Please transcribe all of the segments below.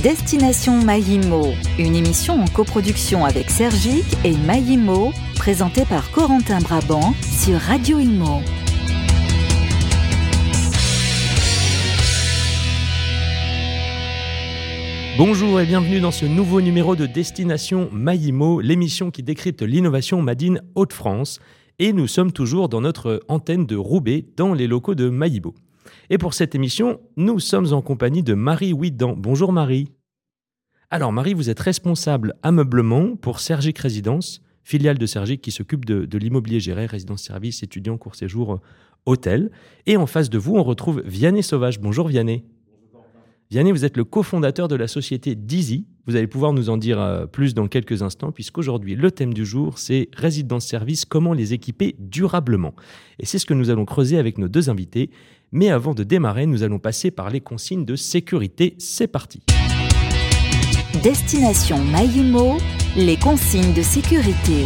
Destination Mayimo, une émission en coproduction avec Sergique et Mayimo, présentée par Corentin Brabant sur Radio Imo. Bonjour et bienvenue dans ce nouveau numéro de Destination Mayimo, l'émission qui décrypte l'innovation Madine Haute-France. Et nous sommes toujours dans notre antenne de Roubaix, dans les locaux de Maïbo. Et pour cette émission, nous sommes en compagnie de Marie Ouidan. Bonjour Marie. Alors Marie, vous êtes responsable ameublement pour Sergic Résidence, filiale de Sergic qui s'occupe de, l'immobilier géré, résidence-service, étudiants, court séjour, hôtel. Et en face de vous, on retrouve Vianney Sauvage. Bonjour Vianney. Vianney, vous êtes le cofondateur de la société Dizzy. Vous allez pouvoir nous en dire euh, plus dans quelques instants, puisqu'aujourd'hui, le thème du jour, c'est résidence service, comment les équiper durablement. Et c'est ce que nous allons creuser avec nos deux invités. Mais avant de démarrer, nous allons passer par les consignes de sécurité. C'est parti. Destination Mayimo, les consignes de sécurité.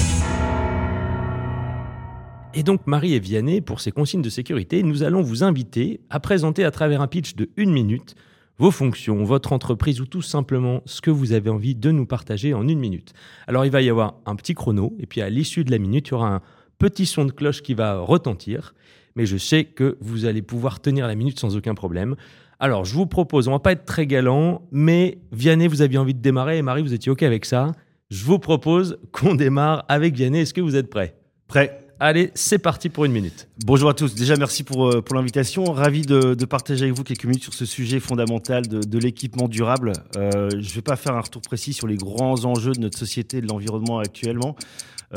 Et donc Marie et Vianney, pour ces consignes de sécurité, nous allons vous inviter à présenter à travers un pitch de une minute vos fonctions, votre entreprise ou tout simplement ce que vous avez envie de nous partager en une minute. Alors il va y avoir un petit chrono et puis à l'issue de la minute, il y aura un petit son de cloche qui va retentir. Mais je sais que vous allez pouvoir tenir la minute sans aucun problème. Alors je vous propose, on va pas être très galant, mais Vianney, vous aviez envie de démarrer et Marie, vous étiez OK avec ça. Je vous propose qu'on démarre avec Vianney. Est-ce que vous êtes prêts? Prêt. Allez, c'est parti pour une minute. Bonjour à tous. Déjà, merci pour, euh, pour l'invitation. Ravi de, partager avec vous quelques minutes sur ce sujet fondamental de, l'équipement durable. Euh, je ne vais pas faire un retour précis sur les grands enjeux de notre société et de l'environnement actuellement.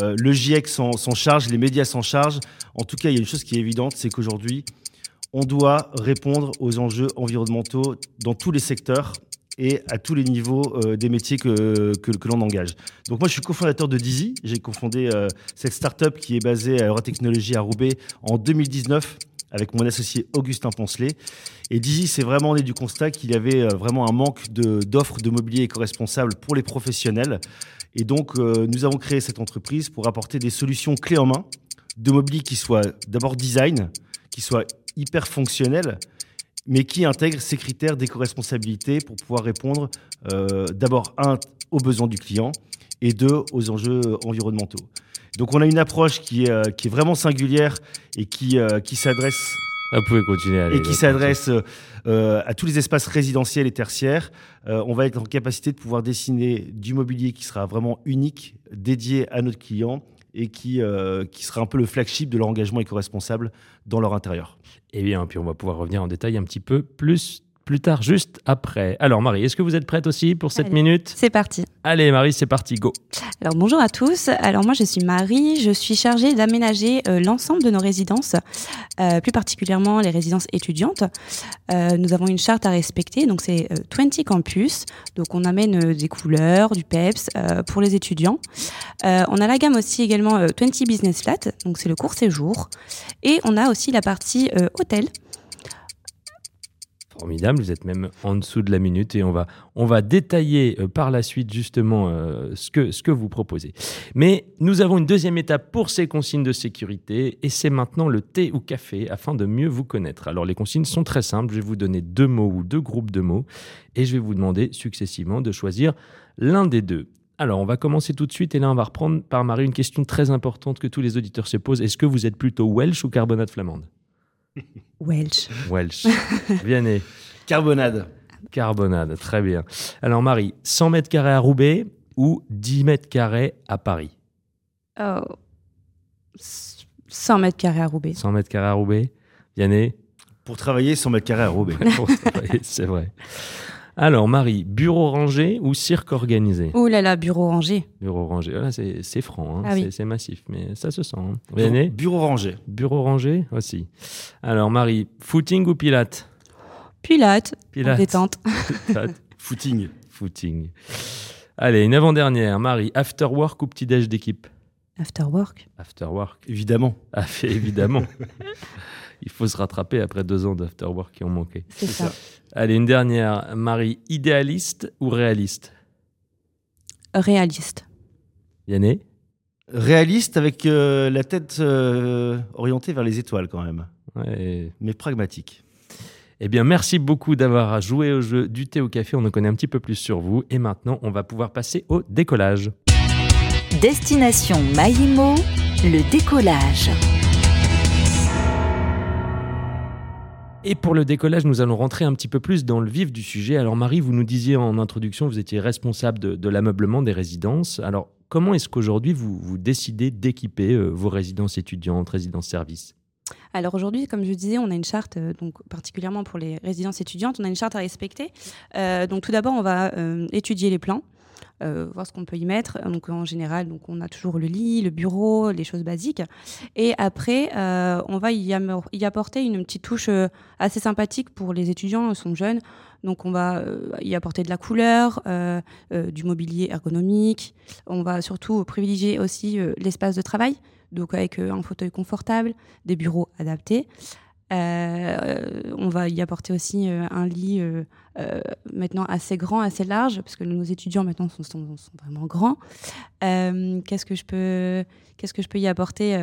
Euh, le GIEC s'en charge, les médias s'en chargent. En tout cas, il y a une chose qui est évidente, c'est qu'aujourd'hui, on doit répondre aux enjeux environnementaux dans tous les secteurs et à tous les niveaux euh, des métiers que, que, l'on engage. Donc moi, je suis cofondateur de Dizzy. J'ai cofondé euh, cette start-up qui est basée à Eurotechnologie à Roubaix en 2019 avec mon associé Augustin Poncelet. Et Dizzy, c'est vraiment né du constat qu'il y avait euh, vraiment un manque d'offres de, mobilier éco-responsable pour les professionnels. Et donc, nous avons créé cette entreprise pour apporter des solutions clés en main de mobilier qui soient d'abord design, qui soient hyper fonctionnels, mais qui intègre ces critères d'éco-responsabilité pour pouvoir répondre euh, d'abord, un, aux besoins du client et deux, aux enjeux environnementaux. Donc on a une approche qui est, euh, qui est vraiment singulière et qui, euh, qui s'adresse... Ah, vous pouvez continuer. et qui s'adresse à tous les espaces résidentiels et tertiaires. on va être en capacité de pouvoir dessiner du mobilier qui sera vraiment unique, dédié à notre client et qui, qui sera un peu le flagship de leur engagement éco-responsable dans leur intérieur. Et eh bien, puis on va pouvoir revenir en détail un petit peu plus plus tard, juste après. Alors Marie, est-ce que vous êtes prête aussi pour cette minute? C'est parti. Allez Marie, c'est parti, go. Alors bonjour à tous. Alors moi je suis Marie, je suis chargée d'aménager euh, l'ensemble de nos résidences, euh, plus particulièrement les résidences étudiantes. Euh, nous avons une charte à respecter, donc c'est 20 campus, donc on amène des couleurs, du PEPS pour les étudiants. on a la gamme aussi également 20 Business Flat, donc c'est le court séjour. Et on a aussi la partie hôtel. Formidable, vous êtes même en dessous de la minute et on va, on va détailler euh, par la suite justement euh, ce, que, ce que vous proposez. Mais nous avons une deuxième étape pour ces consignes de sécurité et c'est maintenant le thé ou café afin de mieux vous connaître. Alors les consignes sont très simples, je vais vous donner deux mots ou deux groupes de mots et je vais vous demander successivement de choisir l'un des deux. Alors, on va commencer tout de suite et là, on va reprendre par Marie une question très importante que tous les auditeurs se posent. Est-ce que vous êtes plutôt Welsh ou carbonate flamande? Welsh. Welsh. Vianney. Carbonade. Carbonade, très bien. Alors Marie, 100 mètres carrés à Roubaix ou 10 mètres carrés à Paris? Oh. 100 mètres carrés à Roubaix. 100 mètres carrés à Roubaix. Vianney Pour travailler, 100 mètres carrés à Roubaix. c'est vrai. Alors, Marie, bureau rangé ou cirque organisé Oh là là, bureau rangé. Bureau rangé, voilà, c'est franc, hein. ah c'est massif, mais ça se sent. Hein. Bureau rangé. Bureau rangé aussi. Alors, Marie, footing ou pilate Pilate, pilate. détente. footing. Footing. Allez, une avant-dernière. Marie, after work ou petit-déj d'équipe After work. After work. Évidemment. Ah, évidemment. il faut se rattraper après deux ans d'afterwork qui ont manqué. C'est ça. Allez, une dernière. Marie, idéaliste ou réaliste? Réaliste. Yanné? Réaliste avec euh, la tête euh, orientée vers les étoiles quand même. Ouais. Mais pragmatique. Eh bien, merci beaucoup d'avoir joué au jeu du thé au café. On en connaît un petit peu plus sur vous. Et maintenant, on va pouvoir passer au décollage. Destination Maïmo, le décollage. Et pour le décollage, nous allons rentrer un petit peu plus dans le vif du sujet. Alors Marie, vous nous disiez en introduction, vous étiez responsable de, l'ameublement des résidences. Alors comment est-ce qu'aujourd'hui vous, vous décidez d'équiper euh, vos résidences étudiantes, résidences services? Alors aujourd'hui, comme je disais, on a une charte, euh, donc particulièrement pour les résidences étudiantes, on a une charte à respecter. Euh, donc tout d'abord, on va étudier les plans. Euh, voir ce qu'on peut y mettre. Donc en général, donc on a toujours le lit, le bureau, les choses basiques. Et après, euh, on va y, apporter une petite touche euh, assez sympathique pour les étudiants, ils sont jeunes. Donc on va y apporter de la couleur, du mobilier ergonomique. On va surtout privilégier aussi l'espace de travail, donc avec un fauteuil confortable, des bureaux adaptés. Euh, on va y apporter aussi euh, un lit euh, maintenant assez grand, assez large, parce que nos étudiants maintenant sont, sont, vraiment grands. qu'est-ce que je peux, qu'est-ce que je peux y apporter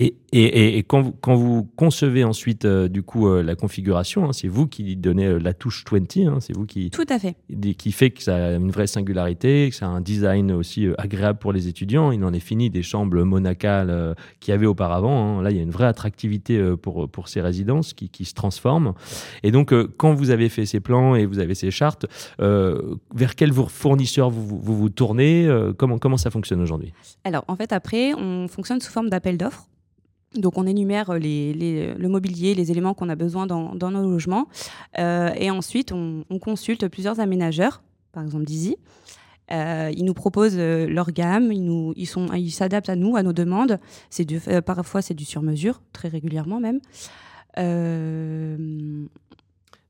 et, et, et quand, vous, quand, vous, concevez ensuite euh, du coup euh, la configuration, hein, c'est vous qui donnez euh, la touche 20, hein, c'est vous qui tout à fait qui fait que ça a une vraie singularité, que ça a un design aussi agréable pour les étudiants. Il en est fini des chambres monacales qu'il y avait auparavant. Hein. Là, il y a une vraie attractivité pour pour ces résidences qui, qui se transforment. Et donc, quand vous avez fait ces plans et vous avez ces chartes, vers quel fournisseur vous vous, vous, vous tournez Comment comment ça fonctionne aujourd'hui? Alors, en fait, après, on fonctionne sous forme d'appel d'offres. Donc on énumère les, le mobilier, les éléments qu'on a besoin dans, nos logements. Euh, et ensuite, on, consulte plusieurs aménageurs, par exemple Dizzy. Euh, ils nous proposent euh, leur gamme, ils, s'adaptent à nous, à nos demandes. Parfois, c'est du sur-mesure, très régulièrement même.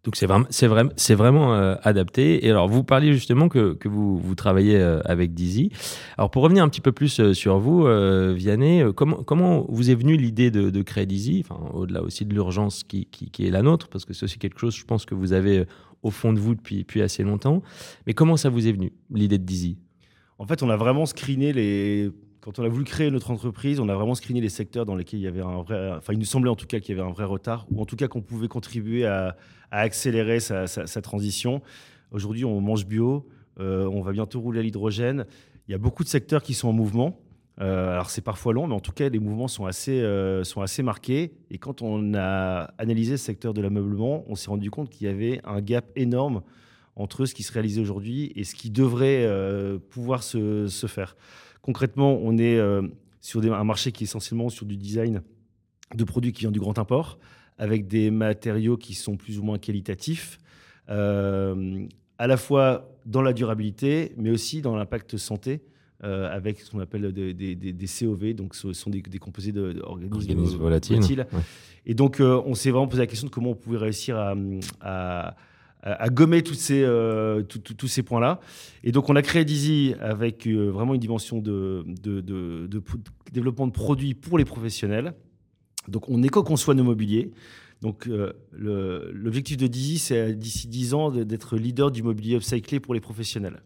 Donc c'est vraiment, euh, adapté. Et alors vous parliez justement que, vous, travaillez euh, avec Dizzy. Alors pour revenir un petit peu plus euh, sur vous, Vianney, comment, vous est venue l'idée de, créer Dizzy? Enfin au-delà aussi de l'urgence qui, est la nôtre, parce que c'est aussi quelque chose, je pense que vous avez au fond de vous depuis, depuis assez longtemps. Mais comment ça vous est venu l'idée de Dizzy? En fait, on a vraiment screené les quand on a voulu créer notre entreprise, on a vraiment screené les secteurs dans lesquels il y avait un vrai. Enfin, il nous semblait en tout cas qu'il y avait un vrai retard, ou en tout cas qu'on pouvait contribuer à, accélérer sa, transition. Aujourd'hui, on mange bio, euh, on va bientôt rouler à l'hydrogène. Il y a beaucoup de secteurs qui sont en mouvement. Euh, alors c'est parfois long, mais en tout cas les mouvements sont assez, euh, sont assez marqués. Et quand on a analysé le secteur de l'ameublement, on s'est rendu compte qu'il y avait un gap énorme entre ce qui se réalisait aujourd'hui et ce qui devrait pouvoir se, se faire. Concrètement, on est euh, sur un marché qui est essentiellement sur du design de produits qui viennent du grand import, avec des matériaux qui sont plus ou moins qualitatifs, euh, à la fois dans la durabilité, mais aussi dans l'impact santé. Euh, avec ce qu'on appelle des, COV, donc ce sont des, composés d'organismes volatiles. Et donc, on s'est vraiment posé la question de comment on pouvait réussir à à gommer tous ces, euh, tous ces points-là. Et donc, on a créé Dizzy avec euh, vraiment une dimension de, de, développement de produits pour les professionnels. Donc, on éco-conçoit nos mobiliers. Donc, euh, l'objectif de Dizzy, c'est d'ici 10 ans d'être leader du mobilier upcyclé pour les professionnels.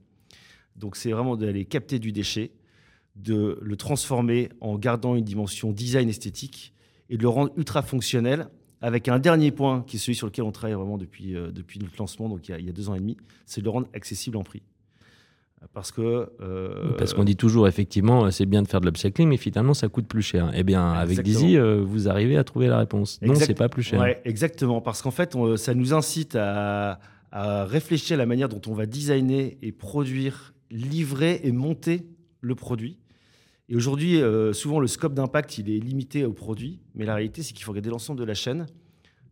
Donc, c'est vraiment d'aller capter du déchet, de le transformer en gardant une dimension design esthétique et de le rendre ultra fonctionnel avec un dernier point qui est celui sur lequel on travaille vraiment depuis, euh, depuis notre lancement, donc il y, a, deux ans et demi, c'est de le rendre accessible en prix. Parce que. Euh, Parce qu'on dit toujours, effectivement, c'est bien de faire de l'upcycling, mais finalement, ça coûte plus cher. Eh bien, avec Dizzy, euh, vous arrivez à trouver la réponse. Non, c'est pas plus cher. Ouais, exactement. Parce qu'en fait, ça nous incite à, à réfléchir à la manière dont on va designer et produire, livrer et monter le produit et aujourd'hui, euh, souvent, le scope d'impact, il est limité au produit, mais la réalité, c'est qu'il faut regarder l'ensemble de la chaîne,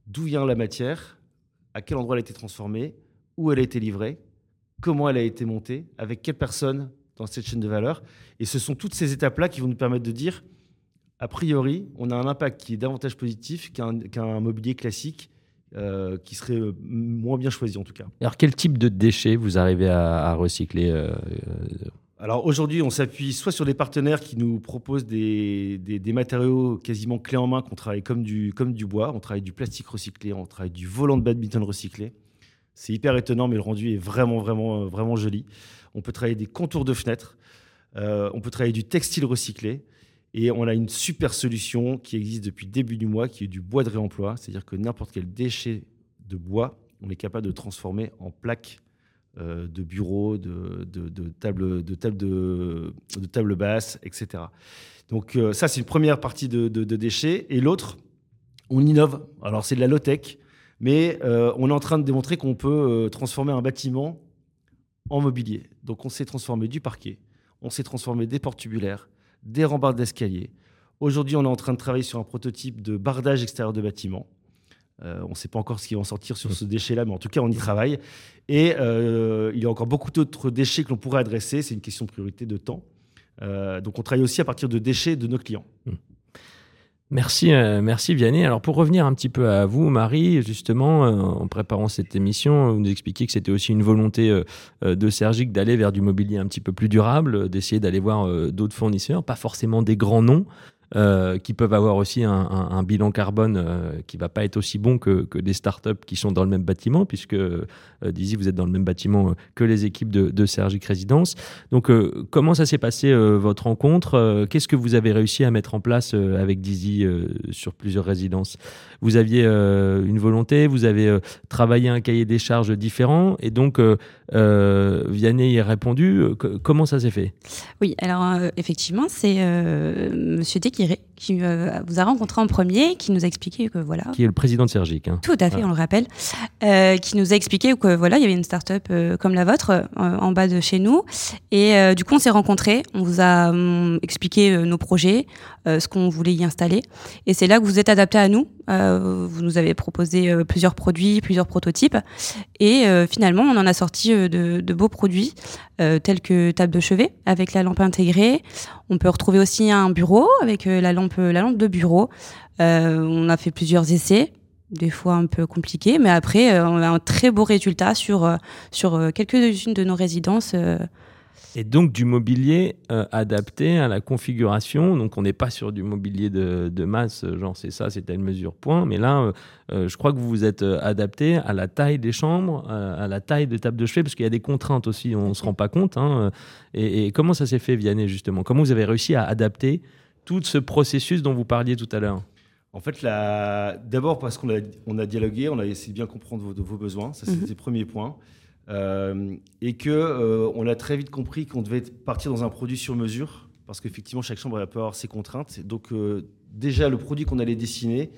d'où vient la matière, à quel endroit elle a été transformée, où elle a été livrée, comment elle a été montée, avec quelle personne dans cette chaîne de valeur? Et ce sont toutes ces étapes-là qui vont nous permettre de dire, a priori, on a un impact qui est davantage positif qu'un mobilier classique euh, qui serait euh, moins bien choisi en tout cas. Alors quel type de déchets vous arrivez à, recycler alors aujourd'hui, on s'appuie soit sur des partenaires qui nous proposent des, matériaux quasiment clés en main qu'on travaille comme du, bois. On travaille du plastique recyclé, on travaille du volant de badminton recyclé. C'est hyper étonnant, mais le rendu est vraiment, vraiment, vraiment joli. On peut travailler des contours de fenêtres. Euh, on peut travailler du textile recyclé. Et on a une super solution qui existe depuis début du mois, qui est du bois de réemploi. C'est-à-dire que n'importe quel déchet de bois, on est capable de transformer en plaques euh, de bureaux, de, de, de tables basses, etc. Donc euh, ça, c'est une première partie de, déchets. Et l'autre, on innove. Alors c'est de la low-tech, mais euh, on est en train de démontrer qu'on peut transformer un bâtiment en mobilier. Donc on s'est transformé du parquet, on s'est transformé des portes tubulaires, des rambardes d'escalier. Aujourd'hui, on est en train de travailler sur un prototype de bardage extérieur de bâtiment. Euh, on ne sait pas encore ce qui va en sortir sur ce déchet-là, mais en tout cas, on y travaille. Et euh, il y a encore beaucoup d'autres déchets que l'on pourrait adresser. C'est une question de priorité de temps. Euh, donc, on travaille aussi à partir de déchets de nos clients. Hmm. Merci, merci Vianney. Alors pour revenir un petit peu à vous, Marie, justement, en préparant cette émission, vous nous expliquiez que c'était aussi une volonté de Sergic d'aller vers du mobilier un petit peu plus durable, d'essayer d'aller voir d'autres fournisseurs, pas forcément des grands noms, euh, qui peuvent avoir aussi un, bilan carbone euh, qui va pas être aussi bon que, que, des startups qui sont dans le même bâtiment, puisque euh, Dizzy, vous êtes dans le même bâtiment que les équipes de, de Sergic Résidence. Donc, comment ça s'est passé votre rencontre Qu'est-ce que vous avez réussi à mettre en place avec Dizzy sur plusieurs résidences? Vous aviez une volonté, vous avez travaillé un cahier des charges différent, et donc Vianney y a répondu. comment ça s'est fait? Oui, alors effectivement, c'est Monsieur qui euh, vous a rencontré en premier, qui nous a expliqué que voilà. Qui est le président de Sergic. Hein. Tout à fait, on le rappelle. Euh, qui nous a expliqué que voilà, il y avait une start-up euh, comme la vôtre en bas de chez nous. Et du coup, on s'est rencontrés. On vous a hum, expliqué nos projets, ce qu'on voulait y installer. Et c'est là que vous êtes adapté à nous. vous nous avez proposé plusieurs produits, plusieurs prototypes. Et finalement, on en a sorti de, de beaux produits tels que table de chevet avec la lampe intégrée. On peut retrouver aussi un bureau avec la lampe la lampe de bureau. Euh, on a fait plusieurs essais, des fois un peu compliqués, mais après, euh, on a un très beau résultat sur, euh, sur quelques-unes de nos résidences. Et donc du mobilier adapté à la configuration. Donc on n'est pas sur du mobilier de, masse, genre c'est ça, c'est telle mesure, point. Mais là, je crois que vous vous êtes adapté à la taille des chambres, à la taille de table de chevet, parce qu'il y a des contraintes aussi, on ne se rend pas compte. Hein. Et, et, comment ça s'est fait, Vianney, justement? Comment vous avez réussi à adapter tout ce processus dont vous parliez tout à l'heure? En fait, d'abord parce qu'on a, on a dialogué, on a essayé de bien comprendre vos, vos besoins, ça c'était mhm. le premier point, euh, et que euh, on a très vite compris qu'on devait partir dans un produit sur mesure, parce qu'effectivement chaque chambre peut avoir ses contraintes. Donc euh, déjà le produit qu'on allait dessiner,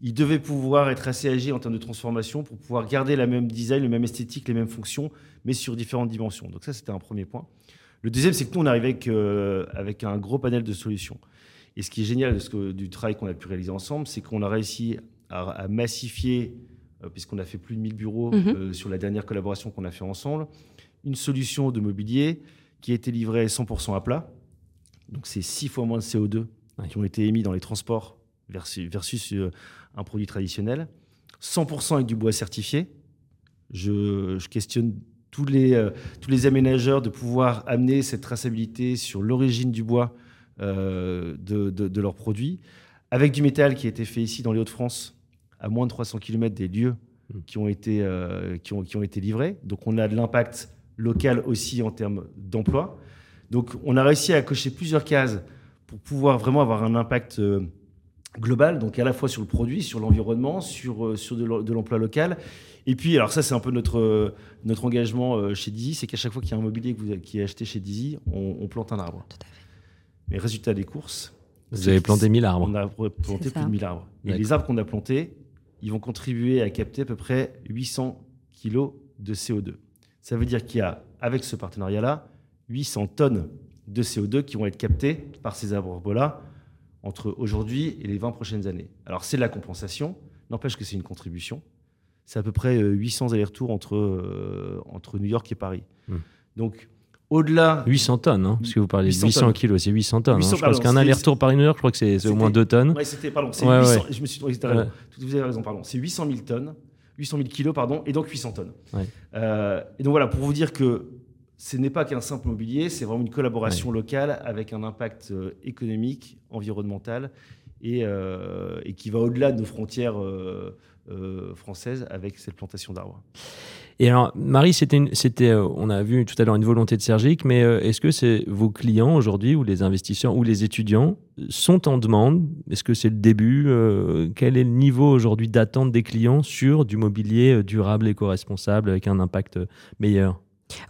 il devait pouvoir être assez agile en termes de transformation pour pouvoir garder la même design, le même esthétique, les mêmes fonctions, mais sur différentes dimensions. Donc ça c'était un premier point. Le deuxième, c'est que nous on arrivait avec, un gros panel de solutions. Et ce qui est génial du travail qu'on a pu réaliser ensemble, c'est qu'on a réussi à, massifier, puisqu'on a fait plus de 1000 bureaux mhm. euh, sur la dernière collaboration qu'on a fait ensemble, une solution de mobilier qui a été livrée 100% à plat. Donc c'est six fois moins de CO2 qui ont été émis dans les transports versus, versus euh, un produit traditionnel. 100% avec du bois certifié. Je, je questionne tous les, tous les aménageurs de pouvoir amener cette traçabilité sur l'origine du bois euh, de, leurs produits, avec du métal qui a été fait ici dans les Hauts-de-France, à moins de 300 km des lieux mmh. qui ont été, euh, qui, ont, qui ont été livrés. Donc on a de l'impact local aussi en termes d'emploi. Donc on a réussi à cocher plusieurs cases pour pouvoir vraiment avoir un impact euh, global, donc à la fois sur le produit, sur l'environnement, sur, sur de l'emploi local. Et puis, alors ça, c'est un peu notre, notre engagement chez Dizzy, c'est qu'à chaque fois qu'il y a un mobilier que vous, qui est acheté chez Dizzy, on, on plante un arbre. Tout à fait. Mais résultat des courses. Vous avez planté 1000 arbres. On a planté plus de 1000 arbres. Et les arbres qu'on a plantés, ils vont contribuer à capter à peu près 800 kg de CO2. Ça veut dire qu'il y a, avec ce partenariat-là, 800 tonnes de CO2 qui vont être captées par ces arbres-là entre aujourd'hui et les 20 prochaines années. Alors c'est de la compensation, n'empêche que c'est une contribution. C'est à peu près 800 allers-retours entre, euh, entre New York et Paris. Hmm. Donc au-delà. 800 tonnes, hein, parce que vous parlez de 800 kilos, c'est 800 tonnes. hein. Je pense qu'un aller-retour Paris-New York, je crois que c'est au moins 2 tonnes. Oui, c'était, pardon, c'est 800, je me suis trompé, vous avez raison, pardon. C'est 800 000 tonnes, 800 000 kilos, pardon, et donc 800 tonnes. Euh, et donc voilà, pour vous dire que ce n'est pas qu'un simple mobilier, c'est vraiment une collaboration locale avec un impact euh, économique, environnemental, et, euh, et qui va au-delà de nos frontières françaises avec cette plantation d'arbres. Et alors, Marie, c'était, euh, on a vu tout à l'heure une volonté de Sergic, mais euh, est-ce que c'est vos clients aujourd'hui, ou les investisseurs, ou les étudiants, sont en demande? Est-ce que c'est le début euh, Quel est le niveau aujourd'hui d'attente des clients sur du mobilier durable, éco-responsable, avec un impact meilleur?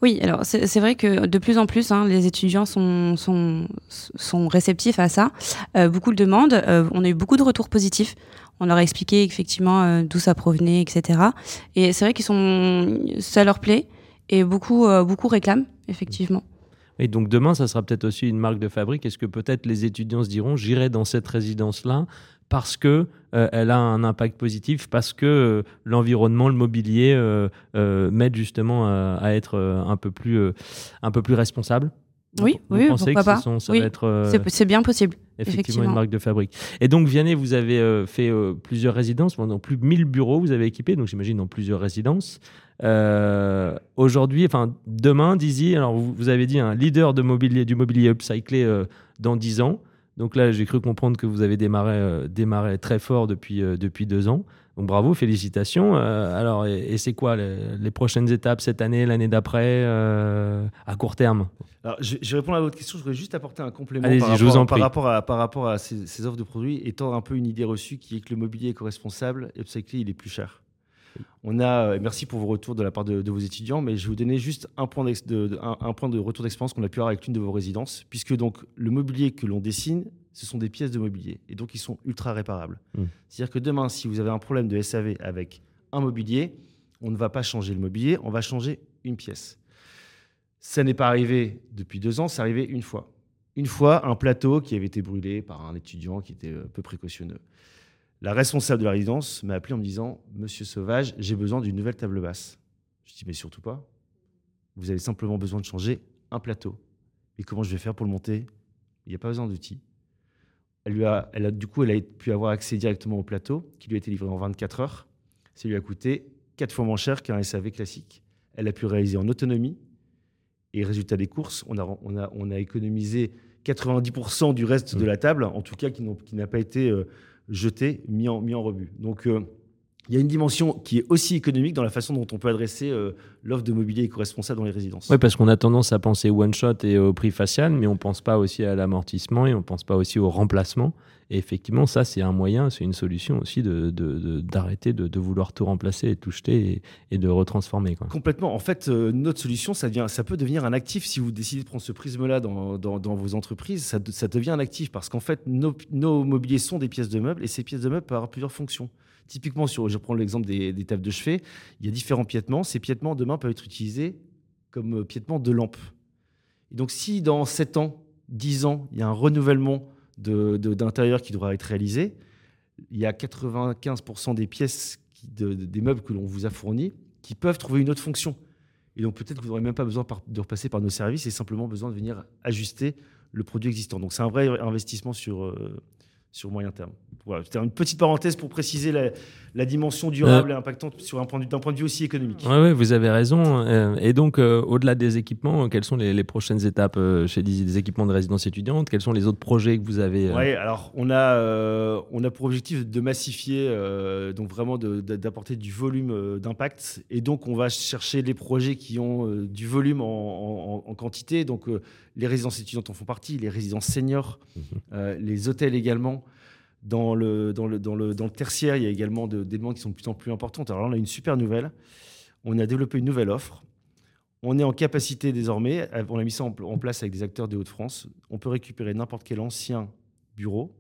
Oui, alors c'est vrai que de plus en plus, hein, les étudiants sont, sont, sont, réceptifs à ça. beaucoup le demandent. on a eu beaucoup de retours positifs. On leur a expliqué effectivement euh, d'où ça provenait, etc. Et c'est vrai qu'ils sont, ça leur plaît et beaucoup, euh, beaucoup réclament effectivement. Et donc demain, ça sera peut-être aussi une marque de fabrique. Est-ce que peut-être les étudiants se diront, j'irai dans cette résidence-là parce que euh, elle a un impact positif, parce que l'environnement, le mobilier m'aide justement à, être un peu plus, un peu plus responsable? Oui, oui, pourquoi pas. c'est bien possible. Effectivement, une marque de fabrique. Et donc, Vianney, vous avez euh, fait euh, plusieurs résidences, dans plus de 1000 bureaux, vous avez équipé, donc j'imagine dans plusieurs résidences. Euh, aujourd'hui, enfin demain, Dizzy, alors vous, avez dit un leader de mobilier, du mobilier upcyclé dans 10 ans. Donc là, j'ai cru comprendre que vous avez démarré, démarré très fort depuis, depuis deux ans. Donc bravo, félicitations. alors, et, c'est quoi les, prochaines étapes cette année, l'année d'après, à court terme? Alors, je, je, vais répondre à votre question. Je voudrais juste apporter un complément par, rapport, par, rapport, à, par rapport à ces, offres de produits, étant un peu une idée reçue qui est que le mobilier éco-responsable et upcyclé, il est plus cher. On a, euh, merci pour vos retours de la part de, vos étudiants, mais je vais vous donner juste un point, de, un, point de retour d'expérience qu'on a pu avoir avec l'une de vos résidences, puisque donc le mobilier que l'on dessine, ce sont des pièces de mobilier, et donc ils sont ultra réparables. Mmh. C'est-à-dire que demain, si vous avez un problème de SAV avec un mobilier, on ne va pas changer le mobilier, on va changer une pièce. Ça n'est pas arrivé depuis deux ans, c'est arrivé une fois. Une fois, un plateau qui avait été brûlé par un étudiant qui était euh, peu précautionneux. La responsable de la résidence m'a appelé en me disant Monsieur Sauvage, j'ai besoin d'une nouvelle table basse. Je dis Mais surtout pas. Vous avez simplement besoin de changer un plateau. Et comment je vais faire pour le monter? Il n'y a pas besoin d'outils. Elle lui a, elle a, du coup, elle a pu avoir accès directement au plateau, qui lui a été livré en 24 heures. Ça lui a coûté quatre fois moins cher qu'un SAV classique. Elle a pu réaliser en autonomie, et résultat des courses, on a, on a, on a économisé 90% du reste de mmh. la table, en tout cas qui, n'a pas été euh, jeté, mis en, mis en rebut. Donc euh, il y a une dimension qui est aussi économique dans la façon dont on peut adresser euh, l'offre de mobilier éco-responsable dans les résidences. Oui, parce qu'on a tendance à penser one shot et au prix facial, mais on ne pense pas aussi à l'amortissement et on ne pense pas aussi au remplacement. Et effectivement, ça, c'est un moyen, c'est une solution aussi d'arrêter de, de, de, vouloir tout remplacer et tout jeter et, de retransformer. Quoi. Complètement. En fait, euh, notre solution, ça, devient, ça peut devenir un actif. Si vous décidez de prendre ce prisme-là dans, dans, dans, vos entreprises, ça, ça, devient un actif parce qu'en fait, nos, nos mobiliers sont des pièces de meubles et ces pièces de meubles peuvent avoir plusieurs fonctions. Typiquement, sur, je prends l'exemple des, tables de chevet, il y a différents piétements. Ces piétements, demain, peuvent être utilisés comme euh, piétements de lampes. Et donc, si dans 7 ans, 10 ans, il y a un renouvellement d'intérieur qui devra être réalisé, il y a 95% des pièces des meubles que l'on vous a fournis qui peuvent trouver une autre fonction. Et donc peut-être que vous n'aurez même pas besoin de repasser par nos services et simplement besoin de venir ajuster le produit existant. Donc c'est un vrai investissement sur, euh, sur moyen terme. Voilà, c'était une petite parenthèse pour préciser la, dimension durable euh, et impactante sur un point, d'un point de vue aussi économique. Oui, ouais, vous avez raison. Euh, et donc, euh, au-delà des équipements, quelles sont les, prochaines étapes chez des équipements de résidence étudiante? Quels sont les autres projets que vous avez Oui, alors on a, on a pour objectif de massifier, donc vraiment d'apporter du volume d'impact. Et donc, on va chercher les projets qui ont du volume en, en quantité. Donc, les résidences étudiantes en font partie, les résidences seniors, mhm. les hôtels également. Dans le, dans le, dans le, dans le tertiaire, il y a également des demandes qui sont de plus en plus importantes. Alors là, on a une super nouvelle. On a développé une nouvelle offre. On est en capacité désormais, on a mis ça en, place avec des acteurs de Hauts-de-France, on peut récupérer n'importe quel ancien bureau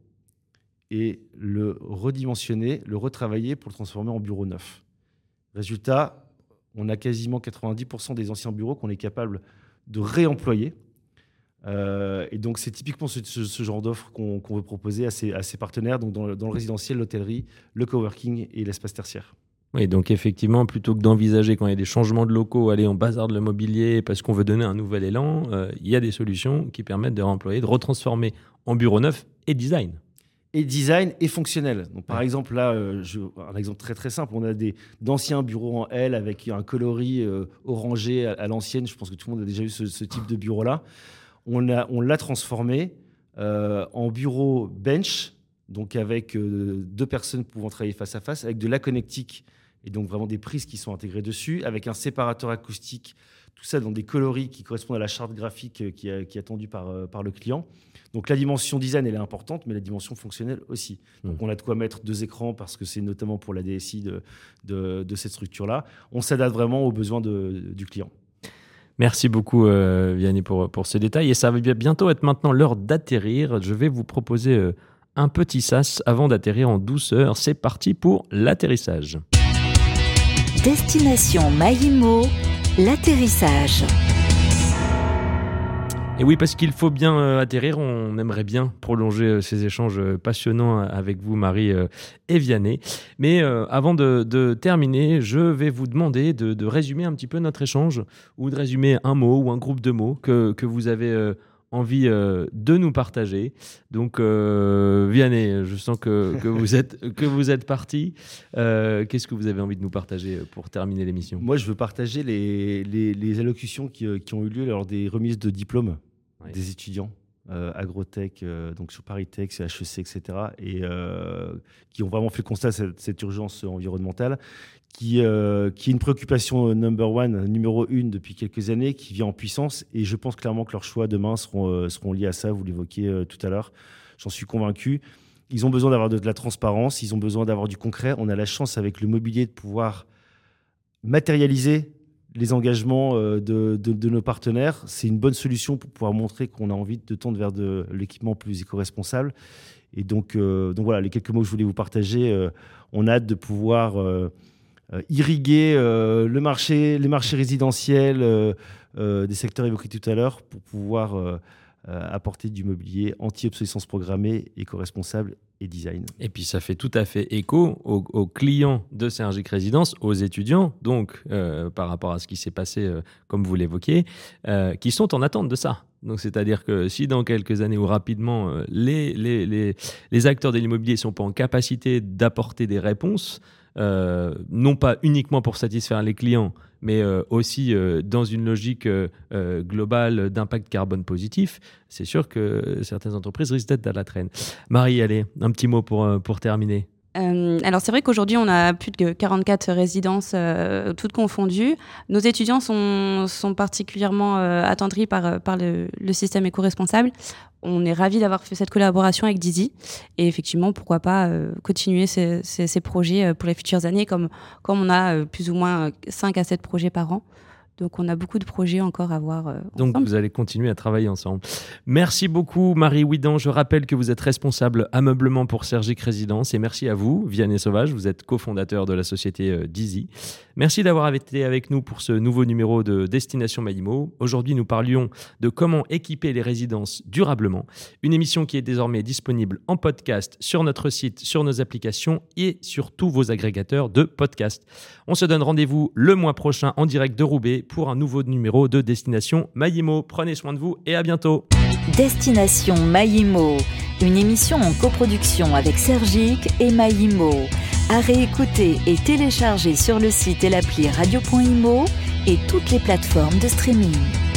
et le redimensionner, le retravailler pour le transformer en bureau neuf. Résultat, on a quasiment 90% des anciens bureaux qu'on est capable de réemployer euh, et donc, c'est typiquement ce, genre d'offre qu'on veut proposer à ses, partenaires, donc dans le, résidentiel, l'hôtellerie, le coworking et l'espace tertiaire. Oui, donc effectivement, plutôt que d'envisager quand il y a des changements de locaux, aller en bazar de le mobilier parce qu'on veut donner un nouvel élan, euh, il y a des solutions qui permettent de réemployer, de retransformer en bureau neuf et design. Et design et fonctionnel. Donc, par exemple, là, euh, un exemple très très simple, on a d'anciens bureaux en L avec un coloris orangé à, l'ancienne. Je pense que tout le monde a déjà eu ce, ce type de bureau-là on l'a transformé euh, en bureau bench, donc avec euh, deux personnes pouvant travailler face à face, avec de la connectique et donc vraiment des prises qui sont intégrées dessus, avec un séparateur acoustique, tout ça dans des coloris qui correspondent à la charte graphique euh, qui, est attendue par, par le client. Donc la dimension design, elle est importante, mais la dimension fonctionnelle aussi. Donc mmh. on a de quoi mettre deux écrans parce que c'est notamment pour la DSI de, de, cette structure-là. On s'adapte vraiment aux besoins du client. Merci beaucoup, euh, Vianney, pour, pour ces détails. Et ça va bientôt être maintenant l'heure d'atterrir. Je vais vous proposer euh, un petit sas avant d'atterrir en douceur. C'est parti pour l'atterrissage. Destination Maïmo, l'atterrissage. Et oui, parce qu'il faut bien euh, atterrir, on aimerait bien prolonger euh, ces échanges euh, passionnants avec vous, Marie et Vianney. Mais avant de, terminer, je vais vous demander de, résumer un petit peu notre échange, ou de résumer un mot ou un groupe de mots que, que vous avez envie de nous partager. Donc, Vianney, je sens que, que, vous êtes, que vous êtes parti. Qu'est-ce que vous avez envie de nous partager pour terminer l'émission? Moi, je veux partager les, les, les allocutions qui, qui, ont eu lieu lors des remises de diplômes des étudiants. Euh, agrotech, euh, donc sur Paris Tech, HEC, etc., et euh, qui ont vraiment fait constat de cette, urgence environnementale, qui, qui est une préoccupation number one, numéro une depuis quelques années, qui vient en puissance, et je pense clairement que leurs choix demain seront, seront liés à ça, vous l'évoquiez tout à l'heure, j'en suis convaincu. Ils ont besoin d'avoir de la transparence, ils ont besoin d'avoir du concret. On a la chance avec le mobilier de pouvoir matérialiser les engagements euh, de, nos partenaires, c'est une bonne solution pour pouvoir montrer qu'on a envie de tendre vers de l'équipement plus éco-responsable. Et donc, euh, donc voilà, les quelques mots que je voulais vous partager, euh, on a hâte de pouvoir irriguer le marché, les marchés résidentiels des secteurs évoqués tout à l'heure pour pouvoir apporter du mobilier anti-obsolescence programmée, éco-responsable et design. Et puis ça fait tout à fait écho aux, clients de Sergic Résidence, aux étudiants, donc euh, par rapport à ce qui s'est passé, euh, comme vous l'évoquiez, euh, qui sont en attente de ça. Donc c'est-à-dire que si dans quelques années ou rapidement, les, les, les, les acteurs de l'immobilier ne sont pas en capacité d'apporter des réponses, non pas uniquement pour satisfaire les clients, mais euh, aussi euh, dans une logique euh, globale d'impact carbone positif, c'est sûr que certaines entreprises risquent d'être à la traîne. Marie, allez, un petit mot pour, pour terminer. Euh, alors c'est vrai qu'aujourd'hui on a plus de 44 résidences euh, toutes confondues. Nos étudiants sont, sont particulièrement euh, attendris par, par le, système éco-responsable. On est ravis d'avoir fait cette collaboration avec Dizzy et effectivement pourquoi pas continuer ces, projets pour les futures années comme, comme on a plus ou moins 5 à 7 projets par an. Donc on a beaucoup de projets encore à voir. Euh, Donc vous allez continuer à travailler ensemble. Merci beaucoup Marie Ouidan. Je rappelle que vous êtes responsable ameublement pour Sergic Résidence et merci à vous Vianney Sauvage. Vous êtes cofondateur de la société euh, Dizzy. Merci d'avoir été avec nous pour ce nouveau numéro de Destination Maïmo. Aujourd'hui nous parlions de comment équiper les résidences durablement. Une émission qui est désormais disponible en podcast sur notre site, sur nos applications et sur tous vos agrégateurs de podcasts. On se donne rendez-vous le mois prochain en direct de Roubaix pour un nouveau numéro de Destination Maïmo. Prenez soin de vous et à bientôt. Destination Maïmo, une émission en coproduction avec Sergic et Maïmo. À réécouter et télécharger sur le site et l'appli radio.imo et toutes les plateformes de streaming.